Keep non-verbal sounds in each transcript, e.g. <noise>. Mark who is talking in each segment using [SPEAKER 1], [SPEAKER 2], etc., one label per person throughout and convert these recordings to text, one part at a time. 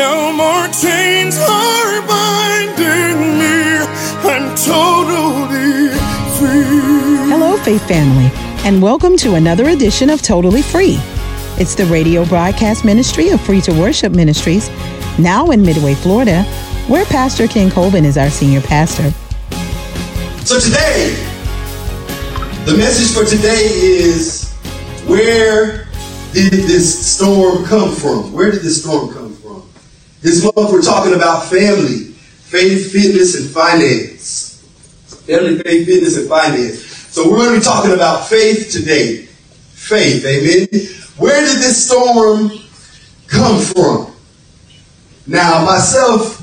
[SPEAKER 1] No more chains are binding me. I'm totally free.
[SPEAKER 2] Hello, Faith Family, and welcome to another edition of Totally Free. It's the radio broadcast ministry of Free to Worship Ministries, now in Midway, Florida, where Pastor Ken Colvin is our senior pastor.
[SPEAKER 3] So today, the message for today is where did this storm come from? Where did this storm come from? This month we're talking about family, faith, fitness, and finance. Family, faith, fitness, and finance. So we're going to be talking about faith today. Faith, amen. Where did this storm come from? Now, myself,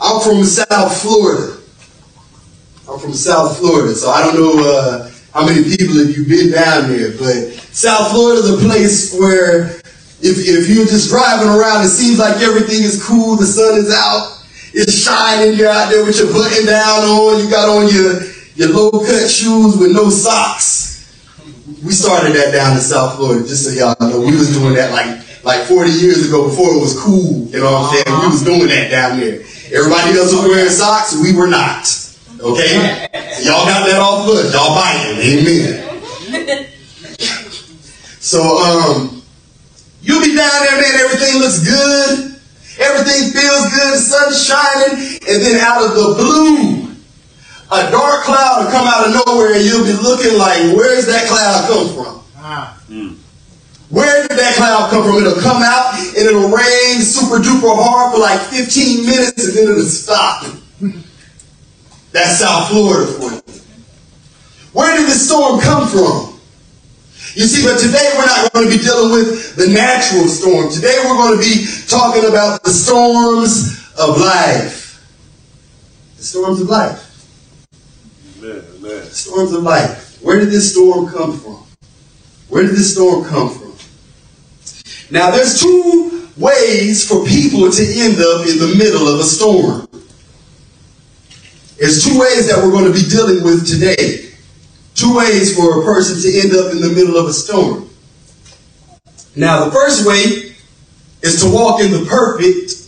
[SPEAKER 3] I'm from South Florida. I'm from South Florida, so I don't know uh, how many people have you been down there, but South Florida is a place where if, if you're just driving around, it seems like everything is cool, the sun is out, it's shining, you're out there with your button down on, you got on your, your low-cut shoes with no socks. We started that down in South Florida, just so y'all know. We was doing that like like 40 years ago before it was cool, you know what I'm saying? We was doing that down there. Everybody else was wearing socks, we were not. Okay? Y'all got that off foot. Y'all biting. Amen. <laughs> So um you'll be down there, man, everything looks good. Everything feels good, the sun's shining, and then out of the blue, a dark cloud will come out of nowhere and you'll be looking like, where's that cloud come from? Ah. Hmm. Where did that cloud come from? It'll come out and it'll rain super duper hard for like 15 minutes and then it'll stop. That's South Florida for you. Where did the storm come from? You see, but today we're not going to be dealing with the natural storm. Today we're going to be talking about the storms of life. The storms of life.
[SPEAKER 4] Amen. Amen.
[SPEAKER 3] Storms of life. Where did this storm come from? Where did this storm come from? Now, there's two ways for people to end up in the middle of a storm. There's two ways that we're going to be dealing with today. Two ways for a person to end up in the middle of a storm. Now, the first way is to walk in the perfect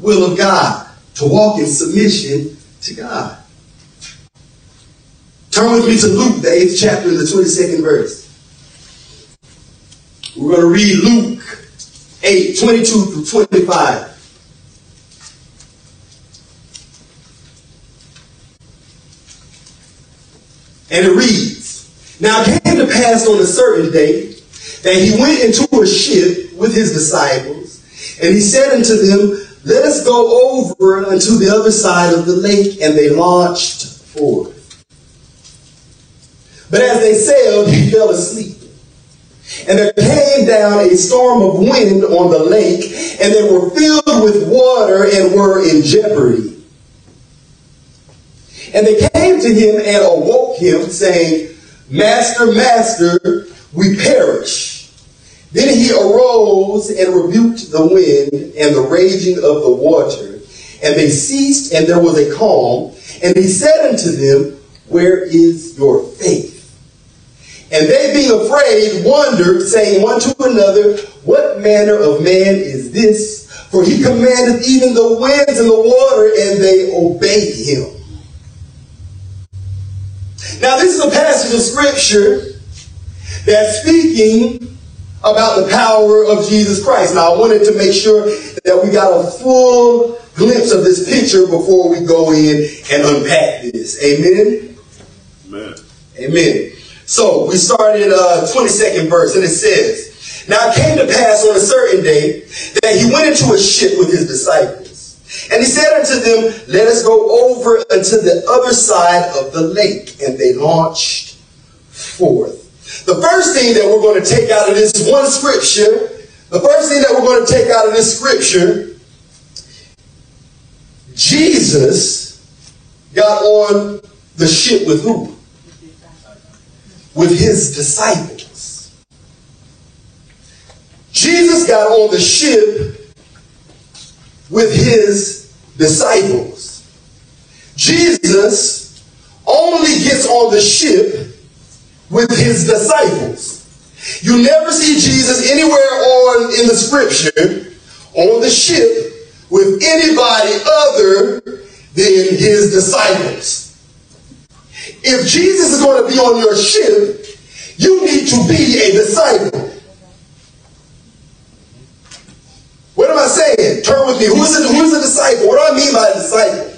[SPEAKER 3] will of God, to walk in submission to God. Turn with me to Luke, the 8th chapter, the 22nd verse. We're going to read Luke 8, 22 through 25. And it reads, Now it came to pass on a certain day that he went into a ship with his disciples, and he said unto them, Let us go over unto the other side of the lake, and they launched forth. But as they sailed, he fell asleep. And there came down a storm of wind on the lake, and they were filled with water and were in jeopardy. And they came to him and awoke him, saying, Master, Master, we perish. Then he arose and rebuked the wind and the raging of the water, and they ceased, and there was a calm. And he said unto them, Where is your faith? And they being afraid wondered, saying one to another, What manner of man is this? For he commandeth even the winds and the water, and they obey him. Now, this is a passage of scripture that's speaking about the power of Jesus Christ. Now, I wanted to make sure that we got a full glimpse of this picture before we go in and unpack this. Amen?
[SPEAKER 4] Amen.
[SPEAKER 3] Amen. So we started uh, 22nd verse, and it says, Now it came to pass on a certain day that he went into a ship with his disciples. And he said unto them, Let us go over unto the other side of the lake. And they launched forth. The first thing that we're going to take out of this one scripture, the first thing that we're going to take out of this scripture, Jesus got on the ship with who? With his disciples. Jesus got on the ship with his disciples. Jesus only gets on the ship with his disciples. You never see Jesus anywhere on in the scripture on the ship with anybody other than his disciples. If Jesus is going to be on your ship, you need to be a disciple. What am I saying? Turn with me. Who is, a, who is a disciple? What do I mean by a disciple?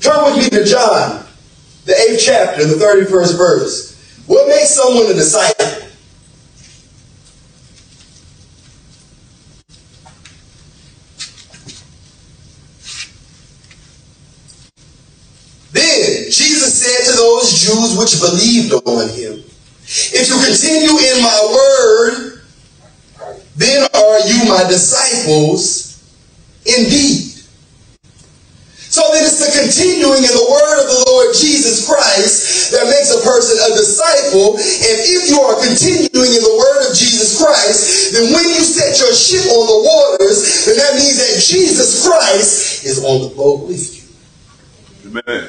[SPEAKER 3] Turn with me to John, the 8th chapter, the 31st verse. What makes someone a disciple? Then Jesus said to those Jews which believed on him, If you continue in my word, then are you my disciples indeed. So then it's the continuing in the word of the Lord Jesus Christ that makes a person a disciple. And if you are continuing in the word of Jesus Christ, then when you set your ship on the waters, then that means that Jesus Christ is on the boat with you.
[SPEAKER 4] Amen.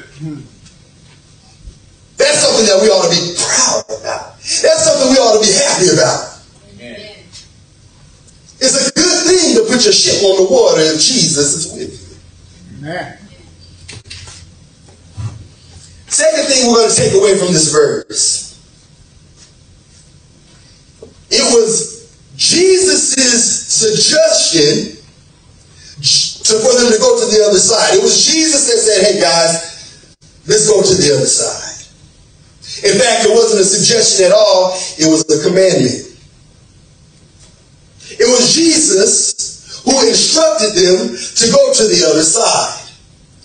[SPEAKER 3] That's something that we ought to be proud about. That's something we ought to be happy about. It's a good thing to put your ship on the water if Jesus is with you.
[SPEAKER 5] Amen.
[SPEAKER 3] Second thing we're going to take away from this verse. It was Jesus' suggestion to, for them to go to the other side. It was Jesus that said, hey guys, let's go to the other side. In fact, it wasn't a suggestion at all, it was a commandment. It was Jesus who instructed them to go to the other side.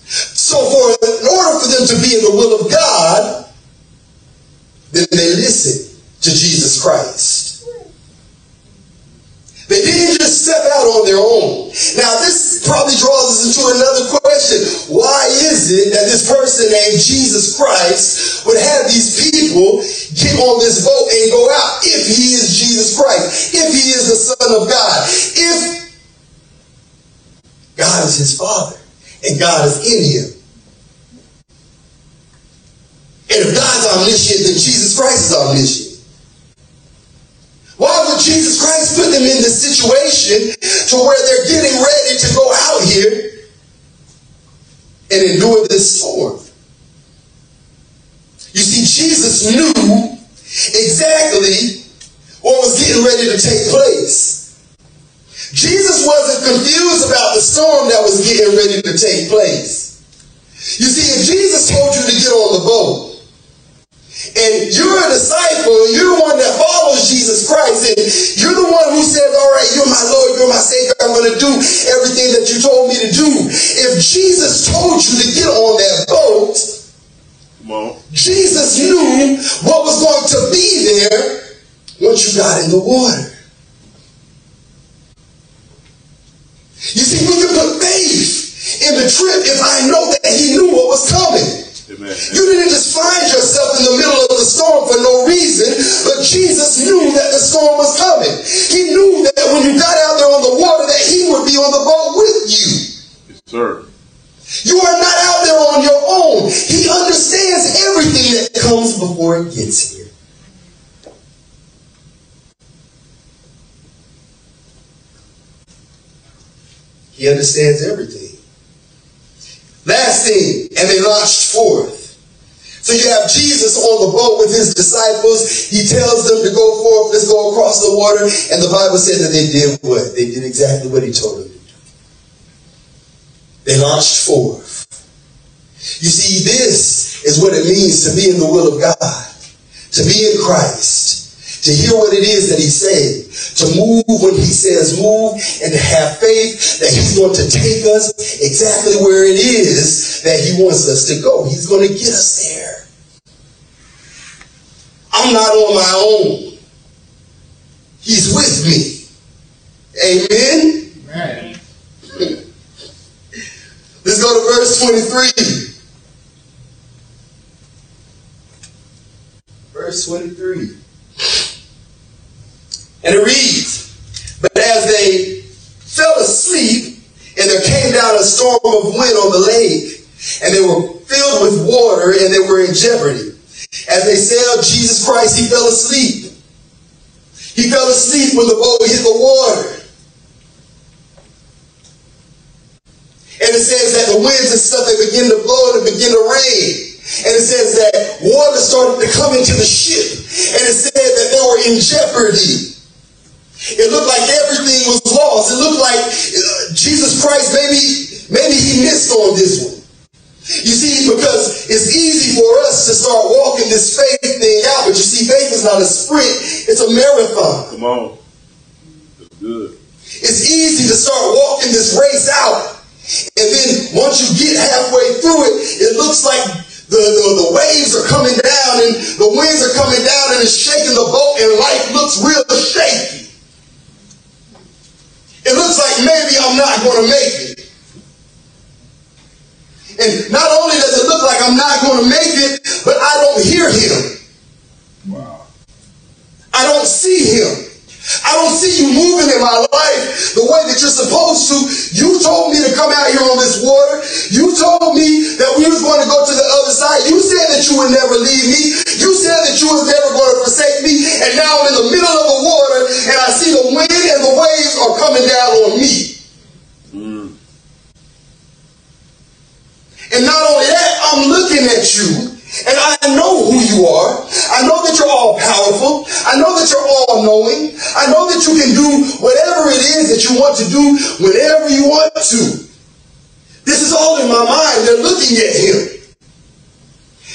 [SPEAKER 3] So for in order for them to be in the will of God, then they listen to Jesus Christ. They didn't just step out on their own. Now this probably draws us into another question. Why is it that this person named Jesus Christ would have these people get on this boat and go out if he is Jesus Christ, if he is the Son of God, if God is his Father? and God is in him. And if God's omniscient, then Jesus Christ is omniscient. Why would Jesus Christ put them in this situation to where they're getting ready to go out here and endure this storm? You see, Jesus knew exactly what was getting ready to take place. Jesus wasn't confused about the storm that was getting ready to take place. You see, if Jesus told you to get on the boat, and you're a disciple, you're the one that follows Jesus Christ, and you're the one who says, All right, you're my Lord, you're my Savior, I'm going to do everything that you told me to do. If Jesus told you to get on that boat,
[SPEAKER 4] on.
[SPEAKER 3] Jesus knew what was going to be there once you got in the water. You see, we can put faith in the trip if I know that he knew what was coming.
[SPEAKER 4] Amen.
[SPEAKER 3] You didn't find yourself in the middle of the storm for no reason, but Jesus knew that the storm was coming. He knew that when you got out there on the water that he would be on the boat with you.
[SPEAKER 4] Yes, sir.
[SPEAKER 3] You are not out there on your own. He understands everything that comes before it gets here. He understands everything. Last thing, and they launched forth. So you have Jesus on the boat with his disciples. He tells them to go forth, let's go across the water. And the Bible said that they did what? They did exactly what he told them to do. They launched forth. You see, this is what it means to be in the will of God, to be in Christ, to hear what it is that He said, to move when He says move, and to have faith that He's going to take us exactly where it is that He wants us to go. He's going to get us there. I'm not on my own. He's with me. Amen.
[SPEAKER 5] Amen.
[SPEAKER 3] Let's go to verse 23. Verse 23. And it reads, But as they fell asleep, and there came down a storm of wind on the lake, and they were filled with water, and they were in jeopardy. As they sailed, Jesus Christ, he fell asleep. He fell asleep when the boat hit the water. And it says that the winds and stuff, they begin to blow and it begin to rain. And it says that water started to come into the ship. And it said that they were in jeopardy. It looked like everything was lost. It looked like uh, Jesus Christ, maybe, maybe he missed on this one. You see, because it's easy for us to start walking this faith thing out, but you see, faith is not a sprint, it's a marathon.
[SPEAKER 4] Come on. That's good.
[SPEAKER 3] It's easy to start walking this race out. And then once you get halfway through it, it looks like the, the, the waves are coming down and the winds are coming down and it's shaking the boat and life looks real shaky. It looks like maybe I'm not going to make it. And not only does it look like I'm not going to make it, but I don't hear him.
[SPEAKER 4] Wow.
[SPEAKER 3] I don't see him. I don't see you moving in my life the way that you're supposed to. You told me to come out here on this water. You told me that we was going to go to the other side. You said that you would never leave me. You said that you was never going to forsake me. And now I'm in the middle of the water and I see the wind and the waves are coming down on me. And not only that, I'm looking at you and I know who you are. I know that you're all powerful. I know that you're all knowing. I know that you can do whatever it is that you want to do whenever you want to. This is all in my mind. They're looking at him.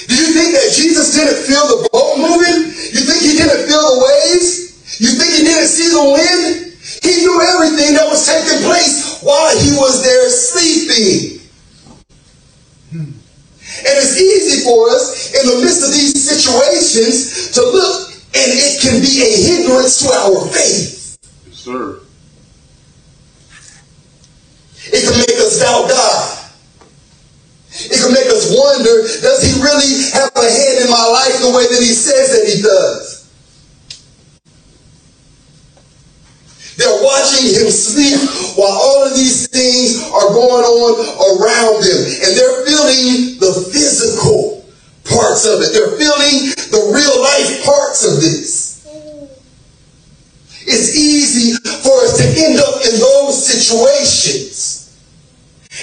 [SPEAKER 3] Do you think that Jesus didn't feel the boat moving? You think he didn't feel the waves? You think he didn't see the wind? He knew everything that was taking place while he was there sleeping. And it's easy for us in the midst of these situations to look and it can be a hindrance to our faith.
[SPEAKER 4] Yes, sir.
[SPEAKER 3] It can make us doubt God. It can make us wonder, does he really have a hand in my life the way that he says that he does? They're him sleep while all of these things are going on around them. And they're feeling the physical parts of it. They're feeling the real life parts of this. It's easy for us to end up in those situations.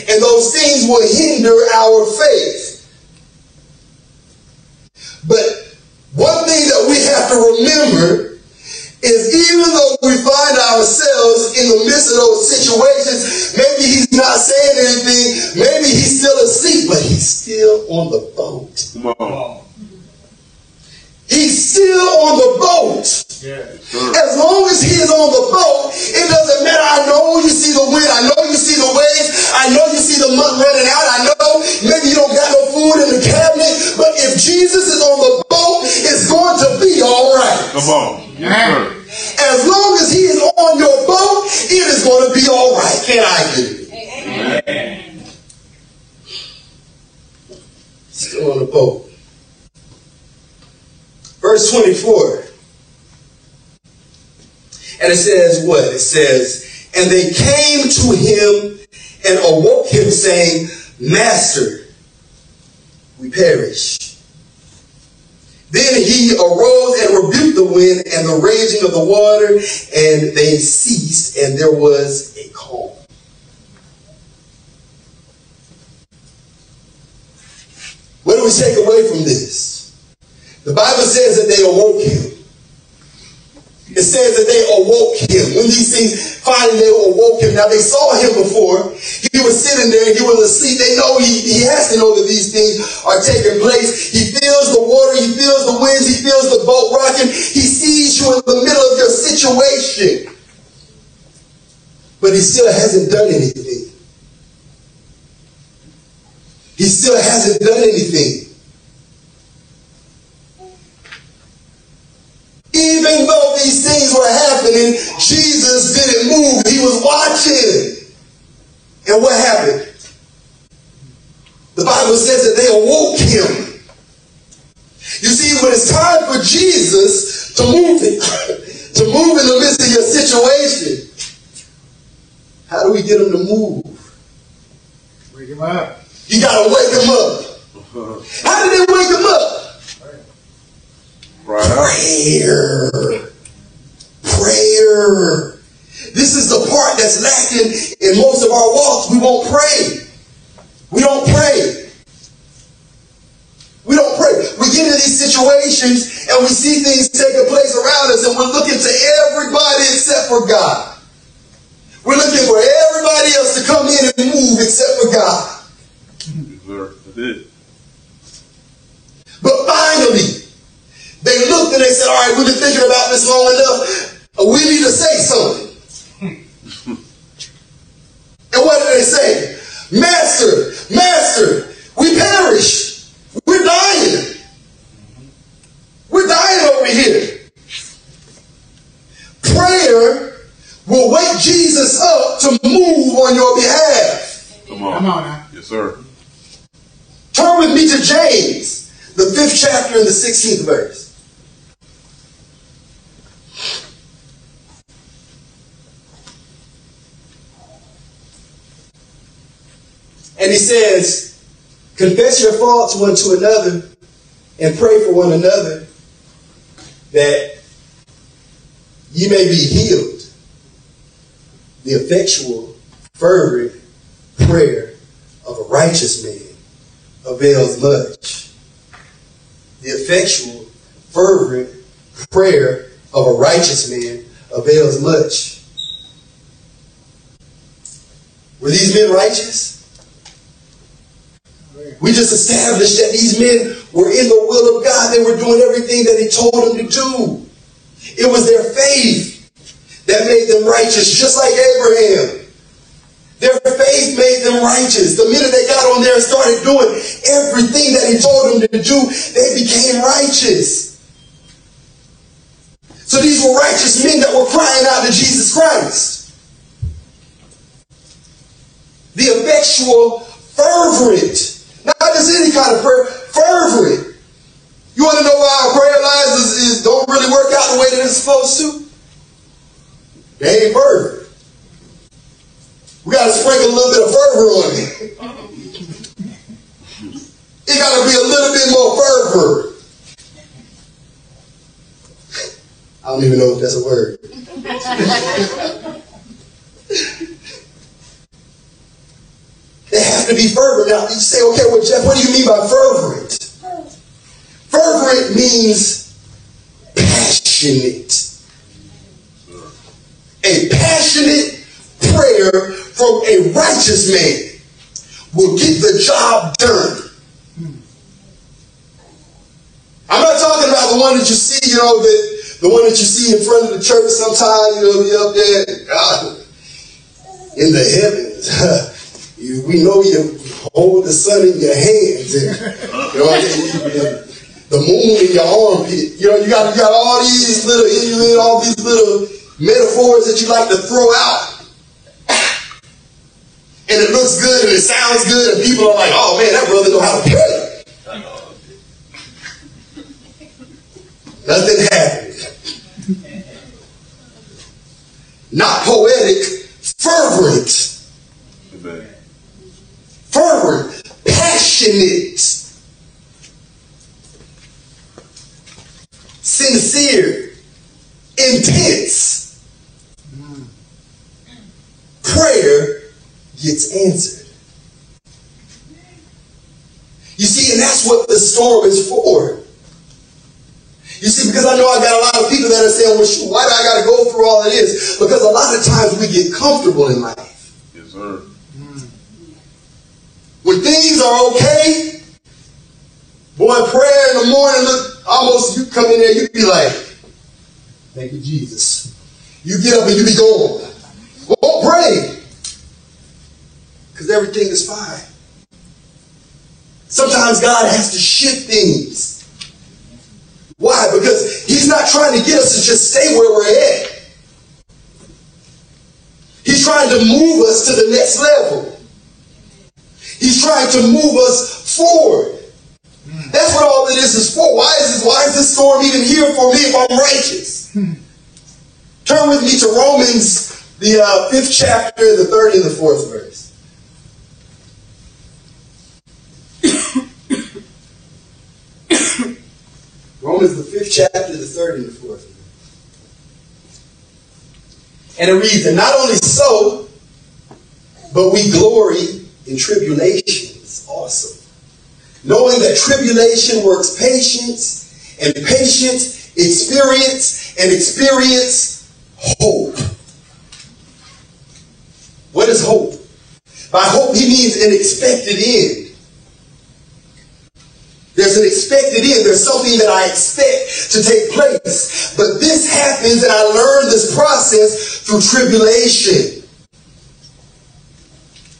[SPEAKER 3] And those things will hinder our faith. But one thing that we have to remember is even though we find ourselves in the midst of those situations, maybe he's not saying anything, maybe he's still asleep, but he's still on the boat.
[SPEAKER 4] Come on.
[SPEAKER 3] He's still on the boat. As long as he is on the boat, it doesn't matter. I know you see the wind. I know you see the waves. I know you see the mud running out. I know maybe you don't got no food in the cabinet. But if Jesus is on the boat, it's going to be all right.
[SPEAKER 4] Come on. Yes, sir.
[SPEAKER 3] As long as he is on your boat, it is going to be all right. Can I get it? Still on the boat. Verse 24. And it says what? It says, And they came to him and awoke him, saying, Master, we perish. Then he arose and rebuked the wind and the raging of the water, and they ceased, and there was a calm. What do we take away from this? The Bible says that they awoke him. It says that they awoke him. When these things finally they awoke him. Now they saw him before. He was sitting there. He was asleep. They know he, he has to know that these things are taking place. He feels the water. He feels the winds. He feels the boat rocking. He sees you in the middle of your situation. But he still hasn't done anything. He still hasn't done anything. Even though these things were happening, Jesus didn't move. He was watching. And what happened? The Bible says that they awoke him. You see, when it's time for Jesus to move it, <laughs> to move in the midst of your situation, how do we get him to move?
[SPEAKER 5] Wake him up.
[SPEAKER 3] You gotta wake him up. <laughs> How did they wake him up?
[SPEAKER 4] Right out.
[SPEAKER 3] Prayer. Prayer. This is the part that's lacking in most of our walks. We won't pray. We don't pray. We don't pray. We get into these situations and we see things taking place around us and we're looking to everybody except for God. We're looking for everybody else to come in and move except for God.
[SPEAKER 4] That's it.
[SPEAKER 3] But finally, they looked and they said, all right, we've been thinking about this long enough. We need to say something. and what did they say? Master, Master, we perish. We're dying. We're dying over here. Prayer will wake Jesus up to move on your behalf.
[SPEAKER 4] Come on.
[SPEAKER 5] Come on now.
[SPEAKER 4] Yes, sir.
[SPEAKER 3] Turn with me to James, the fifth chapter and the 16th verse. And he says, Confess your faults one to another and pray for one another that ye may be healed. The effectual, fervent prayer of a righteous man avails much. The effectual, fervent prayer of a righteous man avails much. Were these men righteous? We just established that these men were in the will of God. They were doing everything that He told them to do. It was their faith that made them righteous, just like Abraham. Their faith made them righteous. The minute they got on there and started doing everything that he told them to do, they became righteous. So these were righteous men that were crying out to Jesus Christ. The effectual, fervent, not just any kind of prayer, fervent. You want to know why our prayer lives is, is don't really work out the way that it's supposed to? They ain't fervent. We got to sprinkle a little bit of fervor on it. <laughs> It got to be a little bit more fervor. I don't even know if that's a word. <laughs> to be fervent. Now, you say, okay, well, Jeff, what do you mean by fervent? Fervent means passionate. A passionate prayer from a righteous man will get the job done. I'm not talking about the one that you see, you know, that the one that you see in front of the church sometimes, you know, be up there God, in the heavens. <laughs> You- we know you hold the sun in your hands, and you know, you- the moon in your armpit. You know, you got you got all these little you all these little metaphors that you like to throw out and it looks good and it sounds good, and people are like, oh man, that brother know how to pray. Nothing happened. Not poetic, fervent.
[SPEAKER 4] Amen.
[SPEAKER 3] Fervent, passionate, sincere, intense. Prayer gets answered. You see, and that's what the storm is for. You see, because I know I got a lot of people that are saying, well, shoot, why do I got to go through all of this? Because a lot of times we get comfortable in life.
[SPEAKER 4] Yes, sir.
[SPEAKER 3] When things are okay, boy, prayer in the morning, look, almost you come in there, you be like, thank you, Jesus. You get up and you be going. Won't pray. Because everything is fine. Sometimes God has to shift things. Why? Because He's not trying to get us to just stay where we're at. He's trying to move us to the next level. He's trying to move us forward. That's what all of this is for. Why is this? Why is this storm even here for me if I'm righteous? <laughs> Turn with me to Romans, the uh, fifth chapter, the third and the fourth verse. <coughs> Romans, the fifth chapter, the third and the fourth. And it reads, and not only so, but we glory in tribulations, also, knowing that tribulation works patience, and patience experience, and experience hope. What is hope? By hope, he means an expected end. There's an expected end. There's something that I expect to take place. But this happens, and I learn this process through tribulation.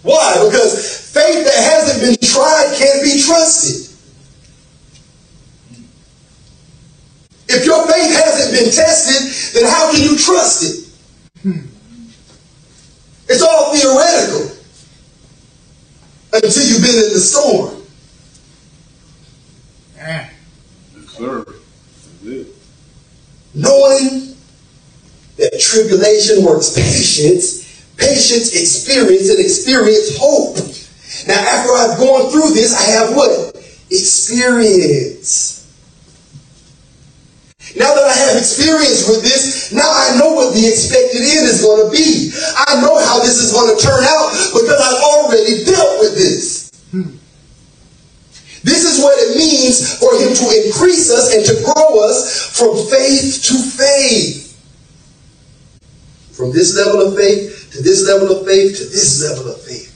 [SPEAKER 3] Why? Because faith that hasn't been tried can't be trusted. If your faith hasn't been tested, then how can you trust it? It's all theoretical until you've been in the storm.
[SPEAKER 4] Yes, sir.
[SPEAKER 3] Knowing that tribulation works patience, patience experience, and experience hope. Now, after I've gone through this, I have what? Experience. Now that I have experience with this, now I know what the expected end is going to be. I know how this is going to turn out because I've already dealt with this. This is what it means for him to increase us and to grow us from faith to faith. From this level of faith to this level of faith to this level of faith.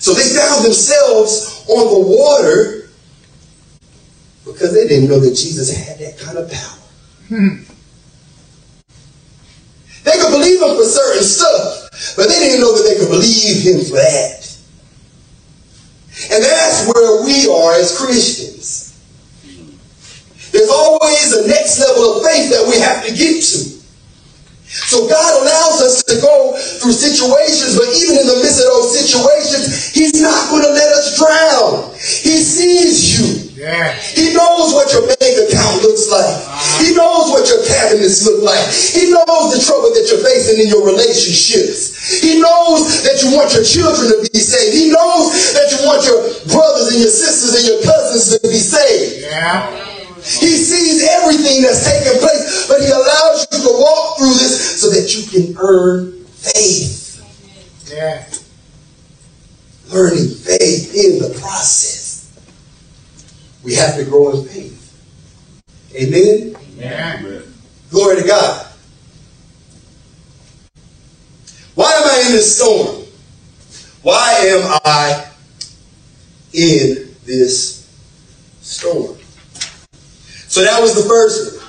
[SPEAKER 3] So they found themselves on the water because they didn't know that Jesus had that kind of power. Hmm. They could believe him for certain stuff, but they didn't know that they could believe him for that. And that's where we are as Christians. There's always a next level of faith that we have to get to. So God allows us to go through situations, but even in the midst of those situations, He's not going to let us drown. He sees you.
[SPEAKER 5] Yeah.
[SPEAKER 3] He knows what your bank account looks like. Uh-huh. He knows what your cabinets look like. He knows the trouble that you're facing in your relationships. He knows that you want your children to be saved. He knows that you want your brothers and your sisters and your cousins to be saved.
[SPEAKER 5] Yeah.
[SPEAKER 3] He sees everything that's taking place, but he allows you to walk through this so that you can earn faith.
[SPEAKER 5] Yeah.
[SPEAKER 3] Learning faith in the process. We have to grow in faith. Amen.
[SPEAKER 5] Yeah.
[SPEAKER 4] Amen.
[SPEAKER 3] Glory to God. Why am I in this storm? Why am I in this storm? So that was the first one.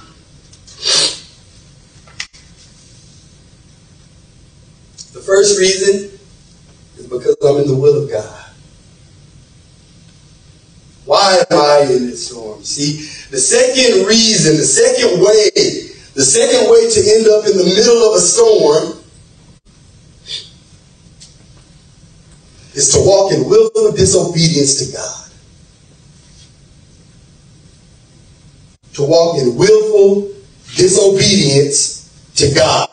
[SPEAKER 3] The first reason is because I'm in the will of God. Why am I in this storm? See, the second reason, the second way, the second way to end up in the middle of a storm is to walk in willful disobedience to God. To walk in willful disobedience to God.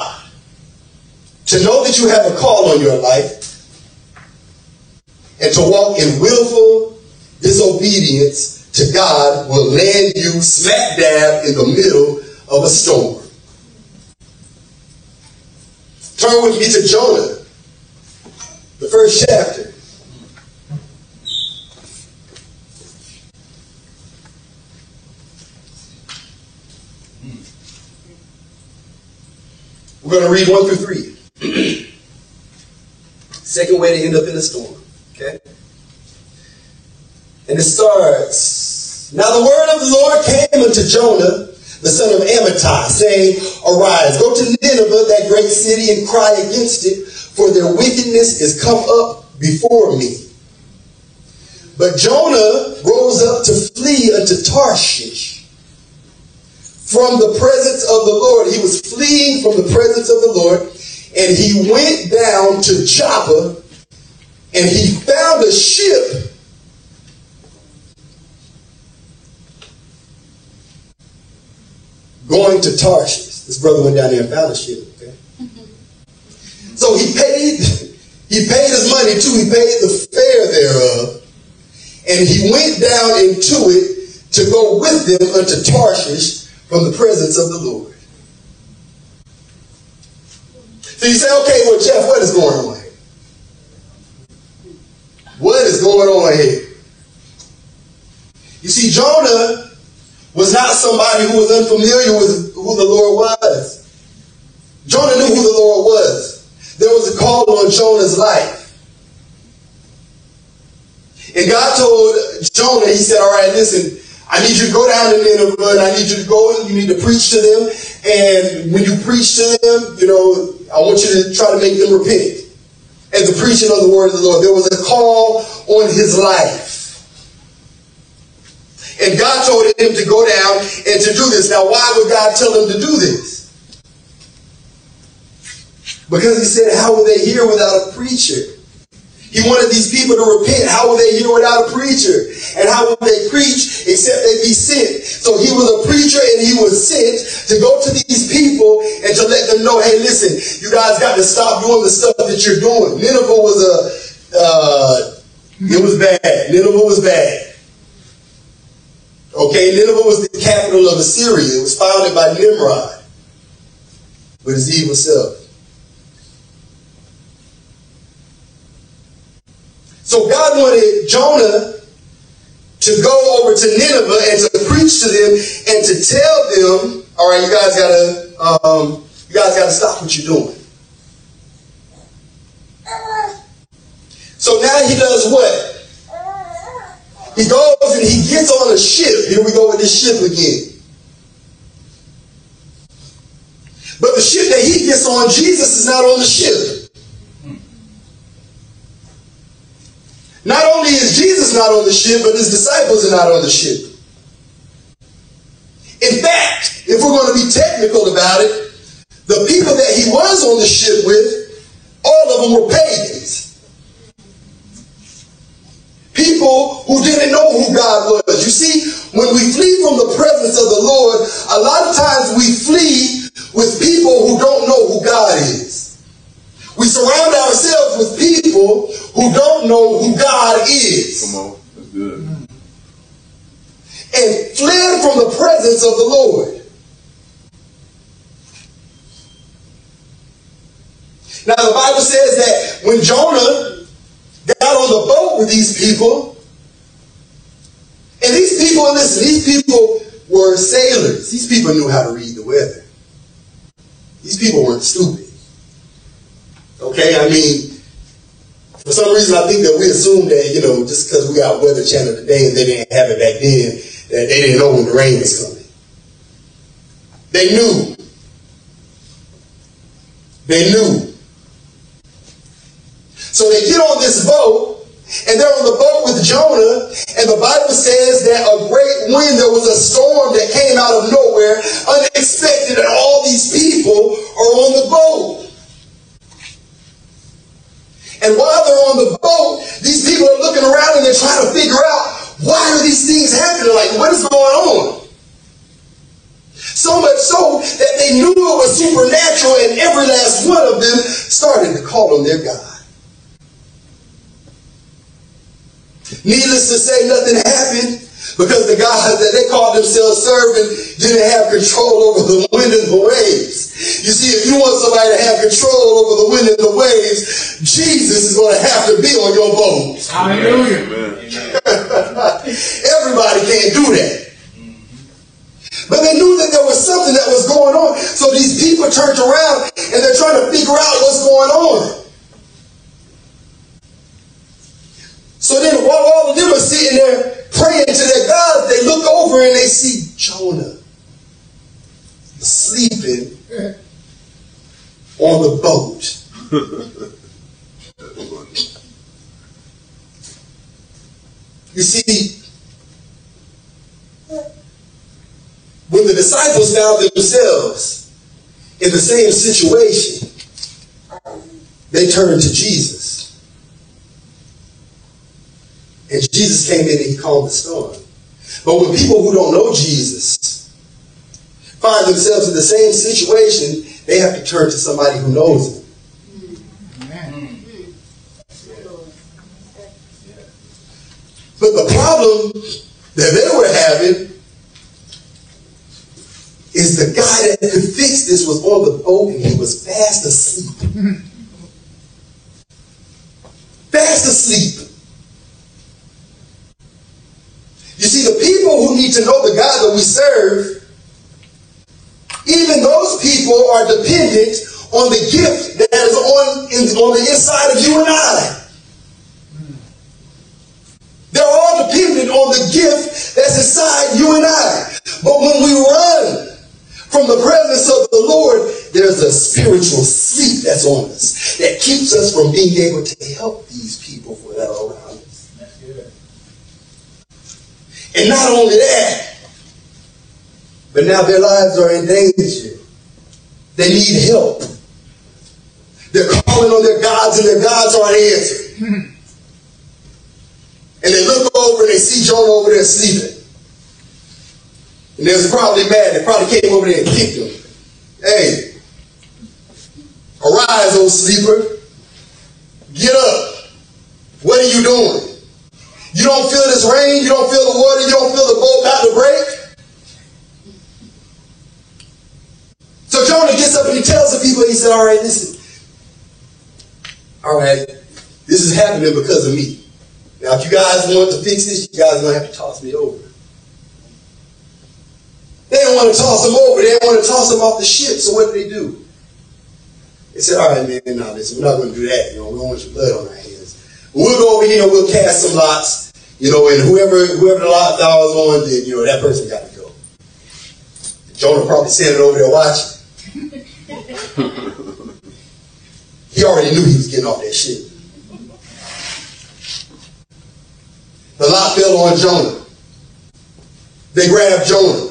[SPEAKER 3] To know that you have a call on your life and to walk in willful disobedience to God will land you smack dab in the middle of a storm. Turn with me to Jonah, the first chapter. We're going to read 1 through 3. <clears throat> Second way to end up in a storm. Okay? And it starts. Now the word of the Lord came unto Jonah, the son of Amittai, saying, Arise, go to Nineveh, that great city, and cry against it, for their wickedness is come up before me. But Jonah rose up to flee unto Tarshish from the presence of the Lord. He was fleeing from the presence of the Lord, and he went down to Joppa, and he found a ship going to Tarshish. This brother went down there and found a ship. Okay? Mm-hmm. So he paid, he paid his money too. He paid the fare thereof. And he went down into it to go with them unto Tarshish from the presence of the Lord. So you say, okay, well, Jeff, what is going on here? What is going on here? You see, Jonah was not somebody who was unfamiliar with who the Lord was. Jonah knew who the Lord was. There was a call on Jonah's life. And God told Jonah, He said, All right, listen, I need you to go down to Nineveh and I need you to go and you need to preach to them. And when you preach to them, you know, I want you to try to make them repent. And the preaching of the word of the Lord. There was a call on his life. And God told him to go down and to do this. Now, why would God tell him to do this? Because he said, How will they hear without a preacher? He wanted these people to repent. How will they hear without a preacher? And how will they preach except they be sent? So he was a preacher and he was sent to go to these people and to let them know, hey, listen, you guys got to stop doing the stuff that you're doing. Nineveh was a, uh, it was bad. Nineveh was bad. Okay, Nineveh was the capital of Assyria. It was founded by Nimrod with his evil self. So God wanted Jonah to go over to Nineveh and to preach to them and to tell them, all right, you guys gotta, um, you guys gotta stop what you're doing. So now he does what? He goes and he gets on a ship. Here we go with this ship again. But the ship that he gets on, Jesus is not on the ship. Not only is Jesus not on the ship, but his disciples are not on the ship. In fact, if we're going to be technical about it, the people that he was on the ship with, all of them were pagans. People who didn't know who God was. You see, when we flee from the presence of the Lord, a lot of times we flee with people who don't know who God is. We surround ourselves with people who don't know who God is.
[SPEAKER 4] Come on, that's good.
[SPEAKER 3] And fled from the presence of the Lord. Now the Bible says that when Jonah got on the boat with these people, and these people, listen, these people were sailors. These people knew how to read the weather. These people weren't stupid. Okay, I mean, for some reason I think that we assume that, you know, just because we got Weather Channel today and they didn't have it back then, that they didn't know when the rain was coming. They knew. They knew. So they get on this boat, and they're on the boat with Jonah, and the Bible says that a great wind, there was a storm that came out of nowhere, unexpected, and all these people are on the boat. And while they're on the boat, these people are looking around and they're trying to figure out why are these things happening? Like, what is going on? So much so that they knew it was supernatural, and every last one of them started to call on their God. Needless to say, nothing happened because the God that they called themselves serving didn't have control over the <laughs> wind and the waves. You see, if you want somebody to have control over the wind and the waves, Jesus is going to have to be on your boat.
[SPEAKER 5] Hallelujah. <laughs>
[SPEAKER 3] Everybody can't do that. But they knew that there was something that was going on. So these people turned around and they're trying to figure out what's going on. So then while all of them are sitting there praying to their God, they look over and they see Jonah sleeping on the boat. <laughs> You see, when the disciples found themselves in the same situation, they turned to Jesus. And Jesus came in and he calmed the storm. But when people who don't know Jesus find themselves in the same situation, they have to turn to somebody who knows him. But the problem that they were having is the guy that could fix this was on the boat and he was fast asleep. fast asleep. You see, the people who need to know the God that we serve, even those people are dependent on the gift that is on, in, on the inside of you and I. They're all dependent on the gift that's inside you and I. But when we run from the presence of the Lord, there's a spiritual sleep that's on us that keeps us from being able to help these people for that are around us. And not only that, but now their lives are in danger. They need help. They're calling on their gods and their gods aren't answering. And they look over and they see Jonah over there sleeping. And they was probably mad. They probably came over there and kicked him. Hey, arise, old sleeper. Get up. What are you doing? You don't feel this rain, you don't feel the water, you don't feel the boat about to break. So Jonah gets up and he tells the people, he said, All right, listen. All right, this is happening because of me. Now, if you guys want to fix this, you guys are going to have to toss me over. They don't want to toss him over. They don't want to toss him off the ship. So what do they do? They said, all right, man, no, listen, we're not going to do that. You know, we don't want your blood on our hands. We'll go over here and we'll cast some lots, you know, and whoever whoever the lot falls on, then, you know, that person got to go. Jonah probably standing over there watching. <laughs> he already knew he was getting off that ship. The lot fell on Jonah. They grabbed Jonah.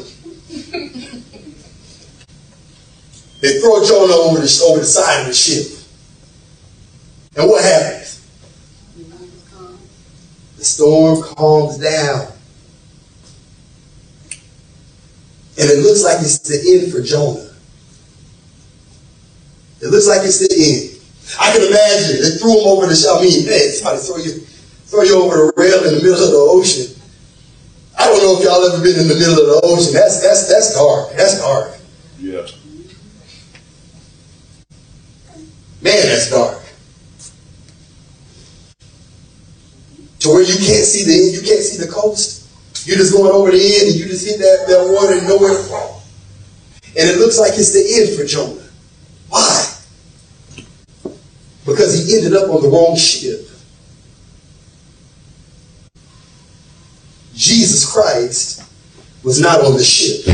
[SPEAKER 3] They throw Jonah over the, over the side of the ship. And what happens? The storm calms down. And it looks like it's the end for Jonah. It looks like it's the end. I can imagine they threw him over the ship. I mean, hey, somebody throw you throw you over the rail in the middle of the ocean. I don't know if y'all ever been in the middle of the ocean. That's that's that's dark. That's dark.
[SPEAKER 4] Yeah.
[SPEAKER 3] Man, that's dark. To where you can't see the end, you can't see the coast. You're just going over the end and you just hit that, that water and nowhere fall. And it looks like it's the end for Jonah. Why? Because he ended up on the wrong ship. Jesus Christ was not on the ship.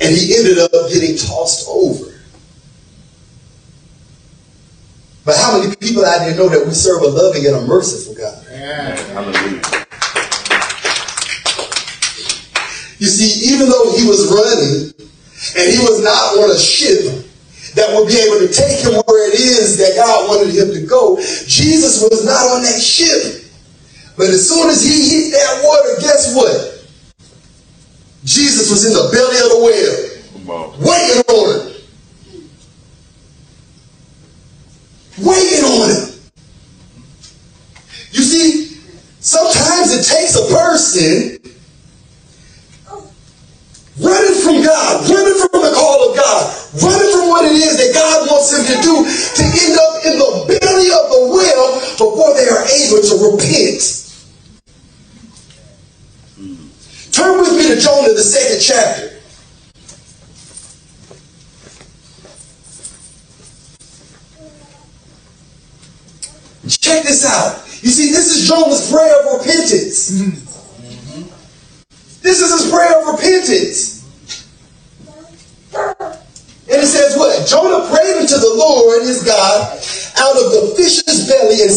[SPEAKER 3] And he ended up getting tossed over. But how many people out there know that we serve a loving and a merciful God?
[SPEAKER 4] Hallelujah.
[SPEAKER 3] You see, even though he was running and he was not on a ship that would be able to take him where it is that God wanted him to go. Jesus was not on that ship. But as soon as he hit that water, guess what? Jesus was in the belly of the whale, waiting on him. Waiting on him. You see, sometimes it takes a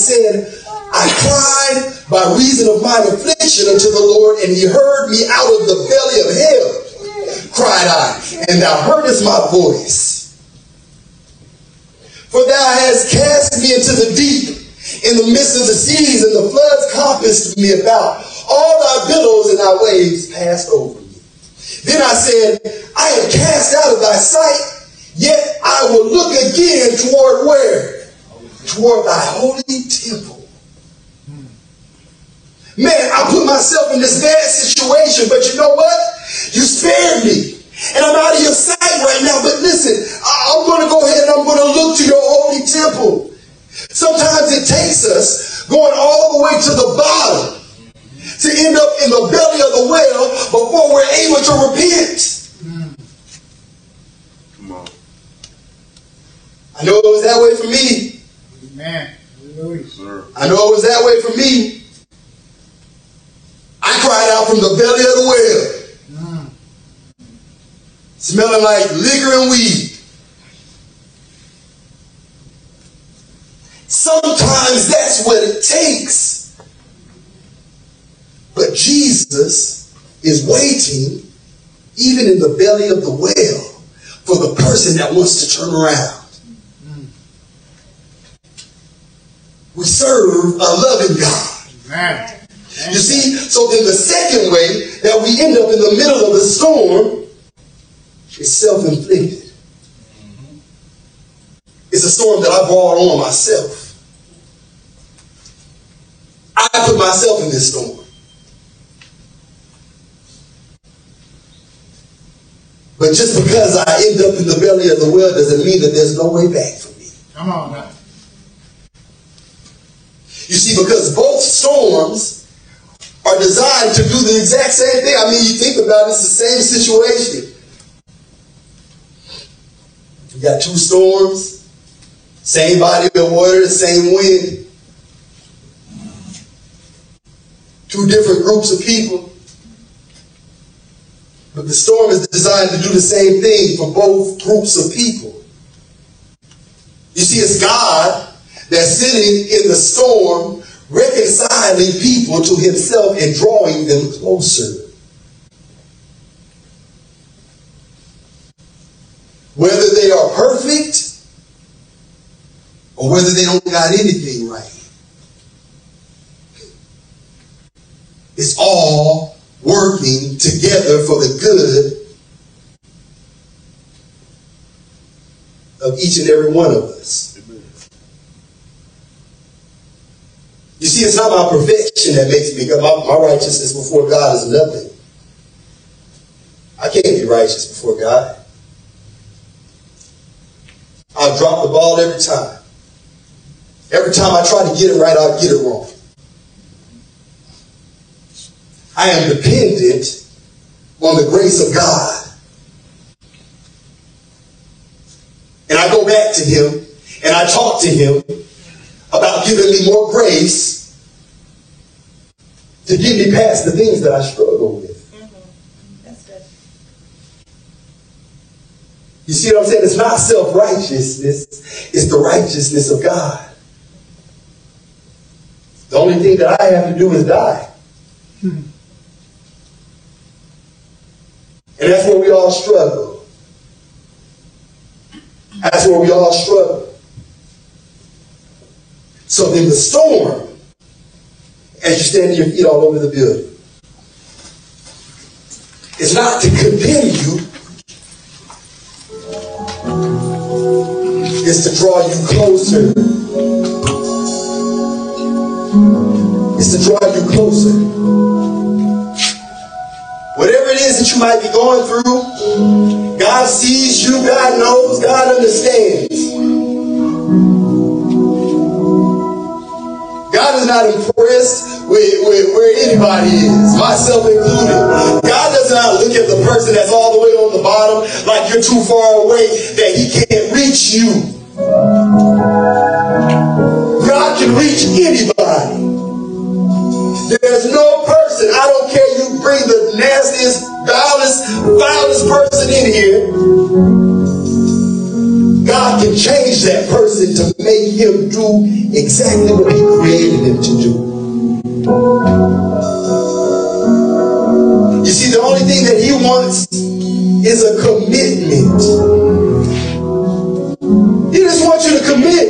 [SPEAKER 3] said, I cried by reason of mine affliction unto the Lord, and he heard me out of the belly of hell, cried I, and thou heardest my voice. For thou hast cast me into the deep, in the midst of the seas, and the floods compassed me about. All thy billows and thy waves passed over me. Then I said, I am cast out of thy sight, yet I will look again toward where? Toward thy holy temple. Man, I put myself in this bad situation, but you know what? You spared me. And I'm out of your sight right now. But listen, I'm going to go ahead and I'm going to look to your holy temple. Sometimes it takes us going all the way to the bottom to end up in the belly of the well before we're able to repent.
[SPEAKER 4] Come on.
[SPEAKER 3] I know it was that way for me.
[SPEAKER 5] Amen.
[SPEAKER 4] Sir.
[SPEAKER 3] I know it was that way for me. I cried out from the belly of the well, mm. smelling like liquor and weed. Sometimes that's what it takes. But Jesus is waiting, even in the belly of the well, for the person that wants to turn around. We serve a loving God.
[SPEAKER 5] Amen.
[SPEAKER 3] You see, so then the second way that we end up in the middle of the storm is self-inflicted. It's a storm that I brought on myself. I put myself in this storm. But just because I end up in the belly of the well doesn't mean that there's no way back for me.
[SPEAKER 5] Come on now.
[SPEAKER 3] You see, because both storms are designed to do the exact same thing. I mean, you think about it, it's the same situation. You got two storms, same body of water, same wind, two different groups of people. But the storm is designed to do the same thing for both groups of people. You see, it's God that's sitting in the storm, reconciling people to himself and drawing them closer. Whether they are perfect or whether they don't got anything right. It's all working together for the good of each and every one of us.
[SPEAKER 4] Amen.
[SPEAKER 3] You see, it's not my perfection that makes me good. My, my righteousness before God is nothing. I can't be righteous before God. I'll drop the ball every time. Every time I try to get it right, I'll get it wrong. I am dependent on the grace of God. And I go back to Him and I talk to Him about giving me more grace to get me past the things that I struggle with. Mm-hmm. You see what I'm saying? It's not self righteousness, it's the righteousness of God. The only thing that I have to do is die. And that's where we all struggle. That's where we all struggle. So then the storm, as you stand your feet all over the building, is not to condemn you, it's to draw you closer. It's to draw you closer. Whatever it is that you might be going through, God sees you, God knows, God understands. God is not impressed with, with where anybody is, myself included. God does not look at the person that's all the way on the bottom like you're too far away that he can't reach you. God can reach anybody. There's no person, I don't care you bring the nastiest, vilest, vilest person in here. God can change that person to make him do exactly what he created him to do. You see, the only thing that he wants is a commitment. He just wants you to commit.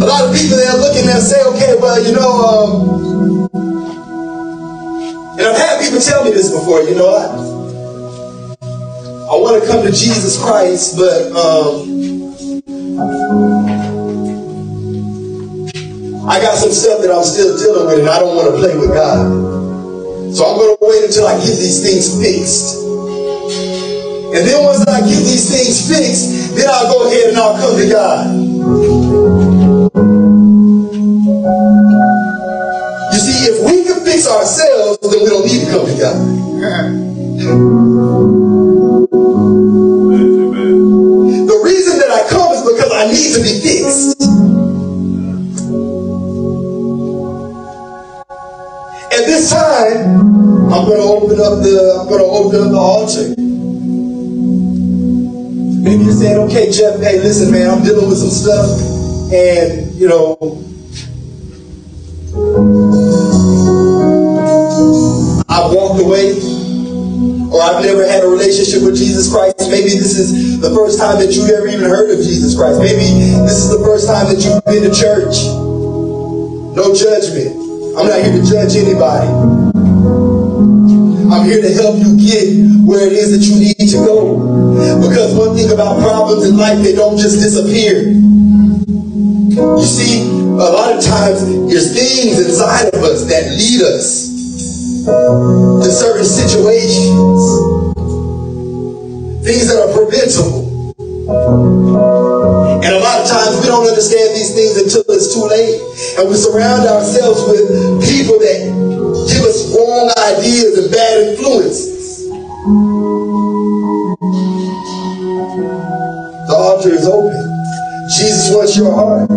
[SPEAKER 3] A lot of people they're looking and say, okay, well, you know, um, and I've had people tell me this before, you know, I, I want to come to Jesus Christ, but um, I got some stuff that I'm still dealing with, and I don't want to play with God. So I'm going to wait until I get these things fixed. And then once I get these things fixed, then I'll go ahead and I'll come to God. You see, if we can fix ourselves, then we don't need to come to God. <laughs> <laughs> The reason that I come is because I need to be fixed. At this time, I'm going to open up the I'm going to open up the altar. Maybe you're saying, okay, Jeff, hey, listen, man, I'm dealing with some stuff, and you know, I walked away, or I've never had a relationship with Jesus Christ. Maybe this is the first time that you've ever even heard of Jesus Christ. Maybe this is the first time that you've been to church. No judgment. I'm not here to judge anybody. I'm here to help you get where it is that you need to go. Because one thing about problems in life, they don't just disappear. You see, a lot of times there's things inside of us that lead us to certain situations. Things that are preventable. And a lot of times we don't understand these things until it's too late. And we surround ourselves with people that give us wrong ideas and bad influences. The altar is open. Jesus wants your heart.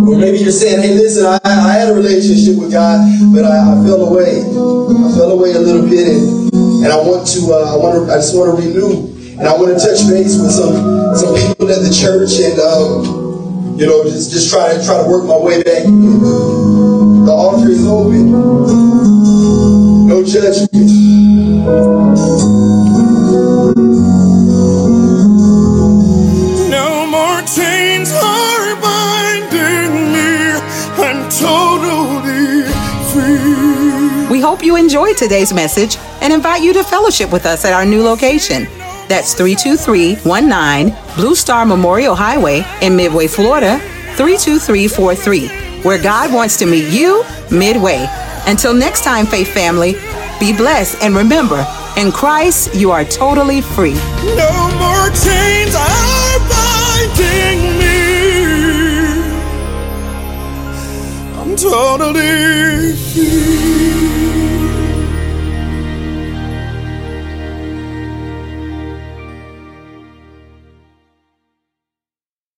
[SPEAKER 3] Or maybe you're saying, hey, listen, I, I had a relationship with God, but I, I, fell away. I fell away a little bit, and, and I want to, uh, I want to, I just want to renew. And I want to touch base with some some people at the church, and um, you know, just just try to try to work my way back. The altar is open. No judgment.
[SPEAKER 2] Hope you enjoyed today's message and invite you to fellowship with us at our new location. That's 32319 Blue Star Memorial Highway in Midway, Florida, 32343, where God wants to meet you midway. Until next time, Faith Family, be blessed and remember, in Christ you are totally free.
[SPEAKER 1] No more chains are binding me. I'm totally free.